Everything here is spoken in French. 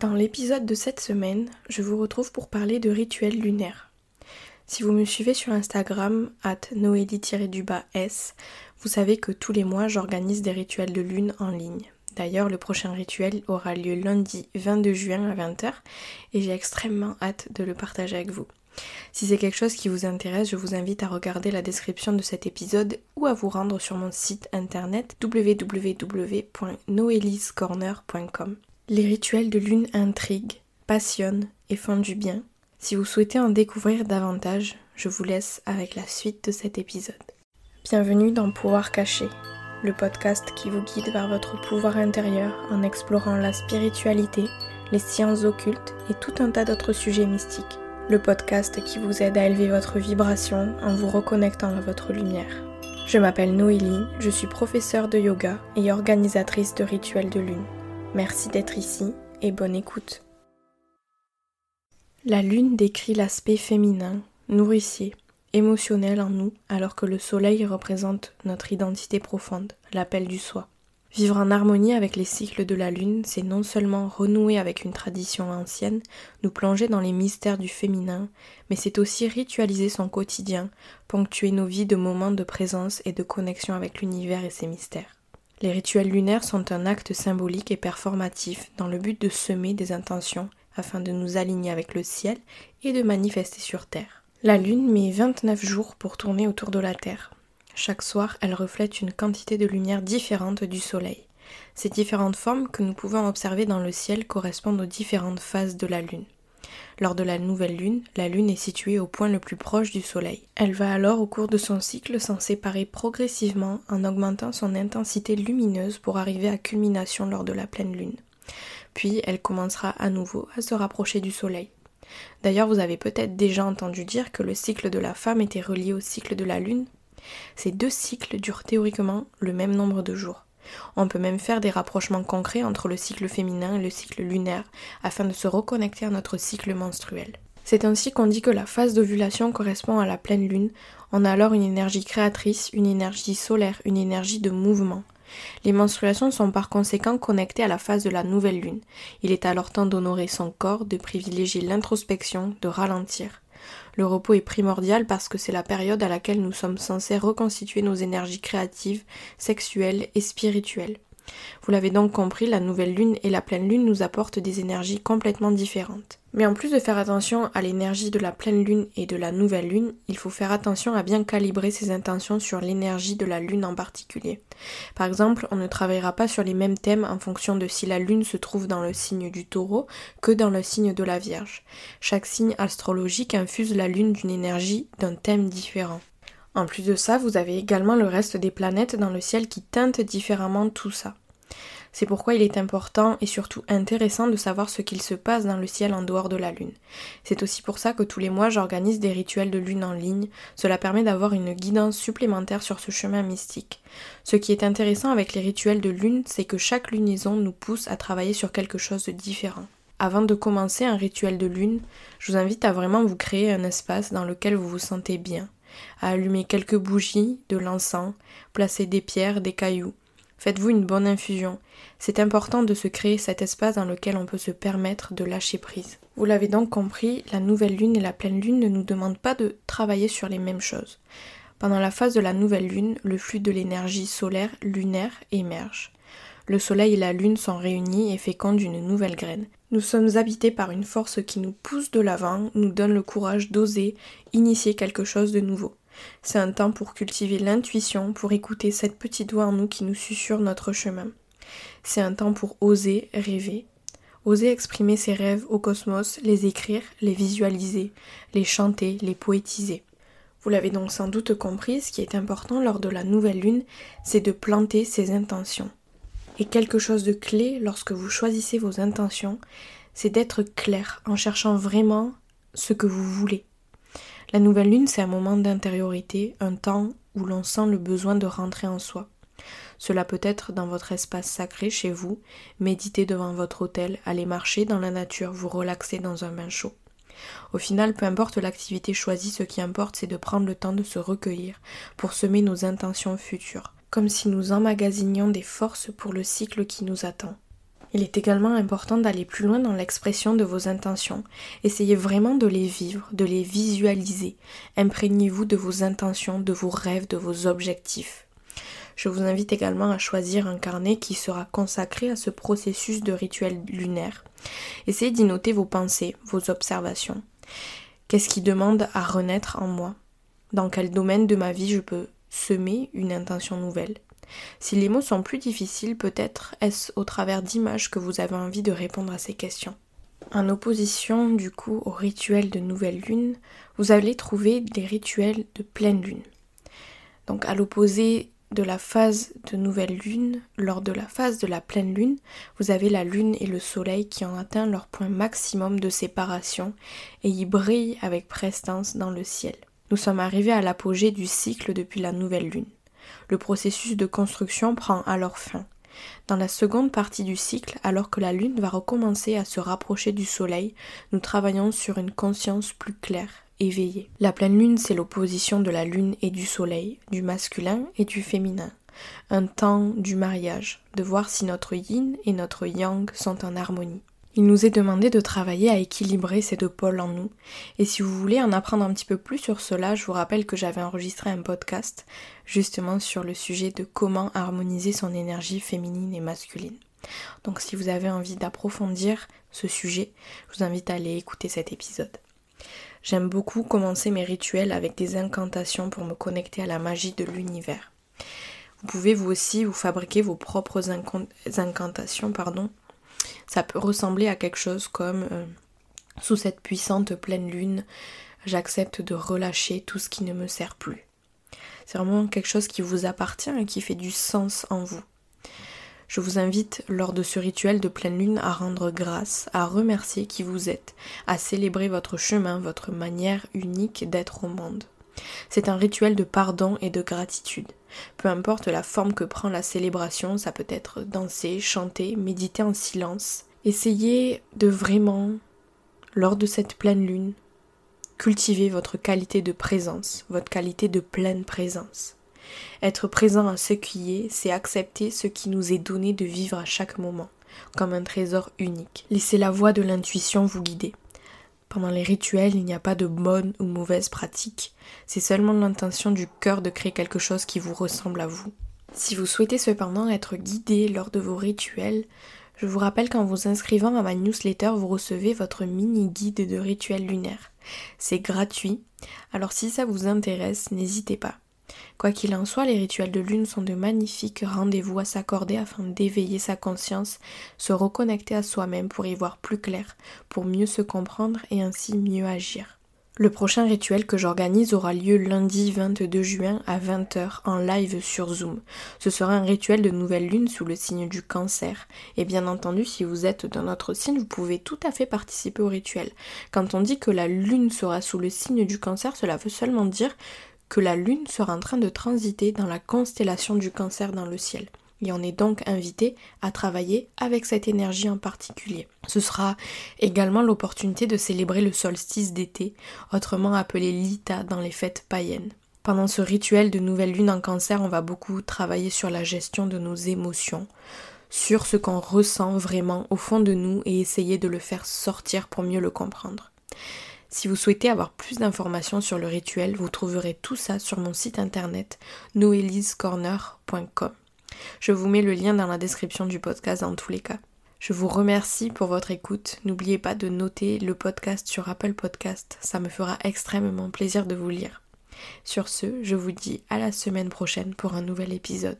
Dans l'épisode de cette semaine, je vous retrouve pour parler de rituels lunaires. Si vous me suivez sur Instagram, at noélie-s, vous savez que tous les mois j'organise des rituels de lune en ligne. D'ailleurs, le prochain rituel aura lieu lundi 22 juin à 20h et j'ai extrêmement hâte de le partager avec vous. Si c'est quelque chose qui vous intéresse, je vous invite à regarder la description de cet épisode ou à vous rendre sur mon site internet www.noeliscorner.com. Les rituels de lune intriguent, passionnent et font du bien. Si vous souhaitez en découvrir davantage, je vous laisse avec la suite de cet épisode. Bienvenue dans Pouvoir caché, le podcast qui vous guide vers votre pouvoir intérieur en explorant la spiritualité, les sciences occultes et tout un tas d'autres sujets mystiques. Le podcast qui vous aide à élever votre vibration en vous reconnectant à votre lumière. Je m'appelle Noélie, je suis professeure de yoga et organisatrice de rituels de lune. Merci d'être ici et bonne écoute. La lune décrit l'aspect féminin, nourricier, émotionnel en nous, alors que le soleil représente notre identité profonde, l'appel du soi. Vivre en harmonie avec les cycles de la lune, c'est non seulement renouer avec une tradition ancienne, nous plonger dans les mystères du féminin, mais c'est aussi ritualiser son quotidien, ponctuer nos vies de moments de présence et de connexion avec l'univers et ses mystères. Les rituels lunaires sont un acte symbolique et performatif dans le but de semer des intentions afin de nous aligner avec le ciel et de manifester sur Terre. La Lune met 29 jours pour tourner autour de la Terre. Chaque soir, elle reflète une quantité de lumière différente du Soleil. Ces différentes formes que nous pouvons observer dans le ciel correspondent aux différentes phases de la Lune. Lors de la nouvelle lune, la lune est située au point le plus proche du soleil. Elle va alors au cours de son cycle s'en séparer progressivement en augmentant son intensité lumineuse pour arriver à culmination lors de la pleine lune. Puis elle commencera à nouveau à se rapprocher du soleil. D'ailleurs, vous avez peut-être déjà entendu dire que le cycle de la femme était relié au cycle de la lune. Ces deux cycles durent théoriquement le même nombre de jours. On peut même faire des rapprochements concrets entre le cycle féminin et le cycle lunaire afin de se reconnecter à notre cycle menstruel. C'est ainsi qu'on dit que la phase d'ovulation correspond à la pleine lune. On a alors une énergie créatrice, une énergie solaire, une énergie de mouvement. Les menstruations sont par conséquent connectées à la phase de la nouvelle lune. Il est alors temps d'honorer son corps, de privilégier l'introspection, de ralentir. Le repos est primordial parce que c'est la période à laquelle nous sommes censés reconstituer nos énergies créatives, sexuelles et spirituelles. Vous l'avez donc compris, la nouvelle lune et la pleine lune nous apportent des énergies complètement différentes. Mais en plus de faire attention à l'énergie de la pleine lune et de la nouvelle lune, il faut faire attention à bien calibrer ses intentions sur l'énergie de la lune en particulier. Par exemple, on ne travaillera pas sur les mêmes thèmes en fonction de si la lune se trouve dans le signe du taureau que dans le signe de la Vierge. Chaque signe astrologique infuse la lune d'une énergie, d'un thème différent. En plus de ça, vous avez également le reste des planètes dans le ciel qui teintent différemment tout ça. C'est pourquoi il est important et surtout intéressant de savoir ce qu'il se passe dans le ciel en dehors de la Lune. C'est aussi pour ça que tous les mois j'organise des rituels de Lune en ligne. Cela permet d'avoir une guidance supplémentaire sur ce chemin mystique. Ce qui est intéressant avec les rituels de Lune, c'est que chaque lunaison nous pousse à travailler sur quelque chose de différent. Avant de commencer un rituel de lune, je vous invite à vraiment vous créer un espace dans lequel vous vous sentez bien, à allumer quelques bougies, de l'encens, placer des pierres, des cailloux, Faites-vous une bonne infusion. C'est important de se créer cet espace dans lequel on peut se permettre de lâcher prise. Vous l'avez donc compris, la nouvelle lune et la pleine lune ne nous demandent pas de travailler sur les mêmes choses. Pendant la phase de la nouvelle lune, le flux de l'énergie solaire lunaire émerge. Le soleil et la lune sont réunis et fécondent une nouvelle graine. Nous sommes habités par une force qui nous pousse de l'avant, nous donne le courage d'oser initier quelque chose de nouveau. C'est un temps pour cultiver l'intuition, pour écouter cette petite voix en nous qui nous susurre notre chemin. C'est un temps pour oser rêver, oser exprimer ses rêves au cosmos, les écrire, les visualiser, les chanter, les poétiser. Vous l'avez donc sans doute compris, ce qui est important lors de la nouvelle lune, c'est de planter ses intentions. Et quelque chose de clé lorsque vous choisissez vos intentions, c'est d'être clair en cherchant vraiment ce que vous voulez. La nouvelle lune, c'est un moment d'intériorité, un temps où l'on sent le besoin de rentrer en soi. Cela peut être dans votre espace sacré chez vous, méditer devant votre hôtel, aller marcher dans la nature, vous relaxer dans un bain chaud. Au final, peu importe l'activité choisie, ce qui importe, c'est de prendre le temps de se recueillir pour semer nos intentions futures, comme si nous emmagasinions des forces pour le cycle qui nous attend. Il est également important d'aller plus loin dans l'expression de vos intentions. Essayez vraiment de les vivre, de les visualiser. Imprégnez-vous de vos intentions, de vos rêves, de vos objectifs. Je vous invite également à choisir un carnet qui sera consacré à ce processus de rituel lunaire. Essayez d'y noter vos pensées, vos observations. Qu'est-ce qui demande à renaître en moi? Dans quel domaine de ma vie je peux semer une intention nouvelle? Si les mots sont plus difficiles, peut-être est-ce au travers d'images que vous avez envie de répondre à ces questions. En opposition du coup au rituel de nouvelle lune, vous allez trouver des rituels de pleine lune. Donc à l'opposé de la phase de nouvelle lune, lors de la phase de la pleine lune, vous avez la lune et le soleil qui ont atteint leur point maximum de séparation et y brillent avec prestance dans le ciel. Nous sommes arrivés à l'apogée du cycle depuis la nouvelle lune. Le processus de construction prend alors fin. Dans la seconde partie du cycle, alors que la lune va recommencer à se rapprocher du soleil, nous travaillons sur une conscience plus claire, éveillée. La pleine lune, c'est l'opposition de la lune et du soleil, du masculin et du féminin. Un temps du mariage, de voir si notre yin et notre yang sont en harmonie. Il nous est demandé de travailler à équilibrer ces deux pôles en nous. Et si vous voulez en apprendre un petit peu plus sur cela, je vous rappelle que j'avais enregistré un podcast justement sur le sujet de comment harmoniser son énergie féminine et masculine. Donc si vous avez envie d'approfondir ce sujet, je vous invite à aller écouter cet épisode. J'aime beaucoup commencer mes rituels avec des incantations pour me connecter à la magie de l'univers. Vous pouvez vous aussi vous fabriquer vos propres incantations, pardon, ça peut ressembler à quelque chose comme euh, sous cette puissante pleine lune, j'accepte de relâcher tout ce qui ne me sert plus. C'est vraiment quelque chose qui vous appartient et qui fait du sens en vous. Je vous invite lors de ce rituel de pleine lune à rendre grâce, à remercier qui vous êtes, à célébrer votre chemin, votre manière unique d'être au monde. C'est un rituel de pardon et de gratitude. Peu importe la forme que prend la célébration, ça peut être danser, chanter, méditer en silence. Essayez de vraiment, lors de cette pleine lune, cultiver votre qualité de présence, votre qualité de pleine présence. Être présent à ce qui est, c'est accepter ce qui nous est donné de vivre à chaque moment, comme un trésor unique. Laissez la voix de l'intuition vous guider. Pendant les rituels, il n'y a pas de bonne ou mauvaise pratique, c'est seulement l'intention du cœur de créer quelque chose qui vous ressemble à vous. Si vous souhaitez cependant être guidé lors de vos rituels, je vous rappelle qu'en vous inscrivant à ma newsletter, vous recevez votre mini guide de rituels lunaires. C'est gratuit, alors si ça vous intéresse, n'hésitez pas. Quoi qu'il en soit, les rituels de lune sont de magnifiques rendez-vous à s'accorder afin d'éveiller sa conscience, se reconnecter à soi-même pour y voir plus clair, pour mieux se comprendre et ainsi mieux agir. Le prochain rituel que j'organise aura lieu lundi 22 juin à 20h en live sur Zoom. Ce sera un rituel de nouvelle lune sous le signe du cancer. Et bien entendu, si vous êtes dans notre signe, vous pouvez tout à fait participer au rituel. Quand on dit que la lune sera sous le signe du cancer, cela veut seulement dire que la Lune sera en train de transiter dans la constellation du cancer dans le ciel. Et on est donc invité à travailler avec cette énergie en particulier. Ce sera également l'opportunité de célébrer le solstice d'été, autrement appelé l'Ita dans les fêtes païennes. Pendant ce rituel de nouvelle lune en cancer, on va beaucoup travailler sur la gestion de nos émotions, sur ce qu'on ressent vraiment au fond de nous et essayer de le faire sortir pour mieux le comprendre. Si vous souhaitez avoir plus d'informations sur le rituel, vous trouverez tout ça sur mon site internet noeliscorner.com. Je vous mets le lien dans la description du podcast dans tous les cas. Je vous remercie pour votre écoute. N'oubliez pas de noter le podcast sur Apple Podcast. Ça me fera extrêmement plaisir de vous lire. Sur ce, je vous dis à la semaine prochaine pour un nouvel épisode.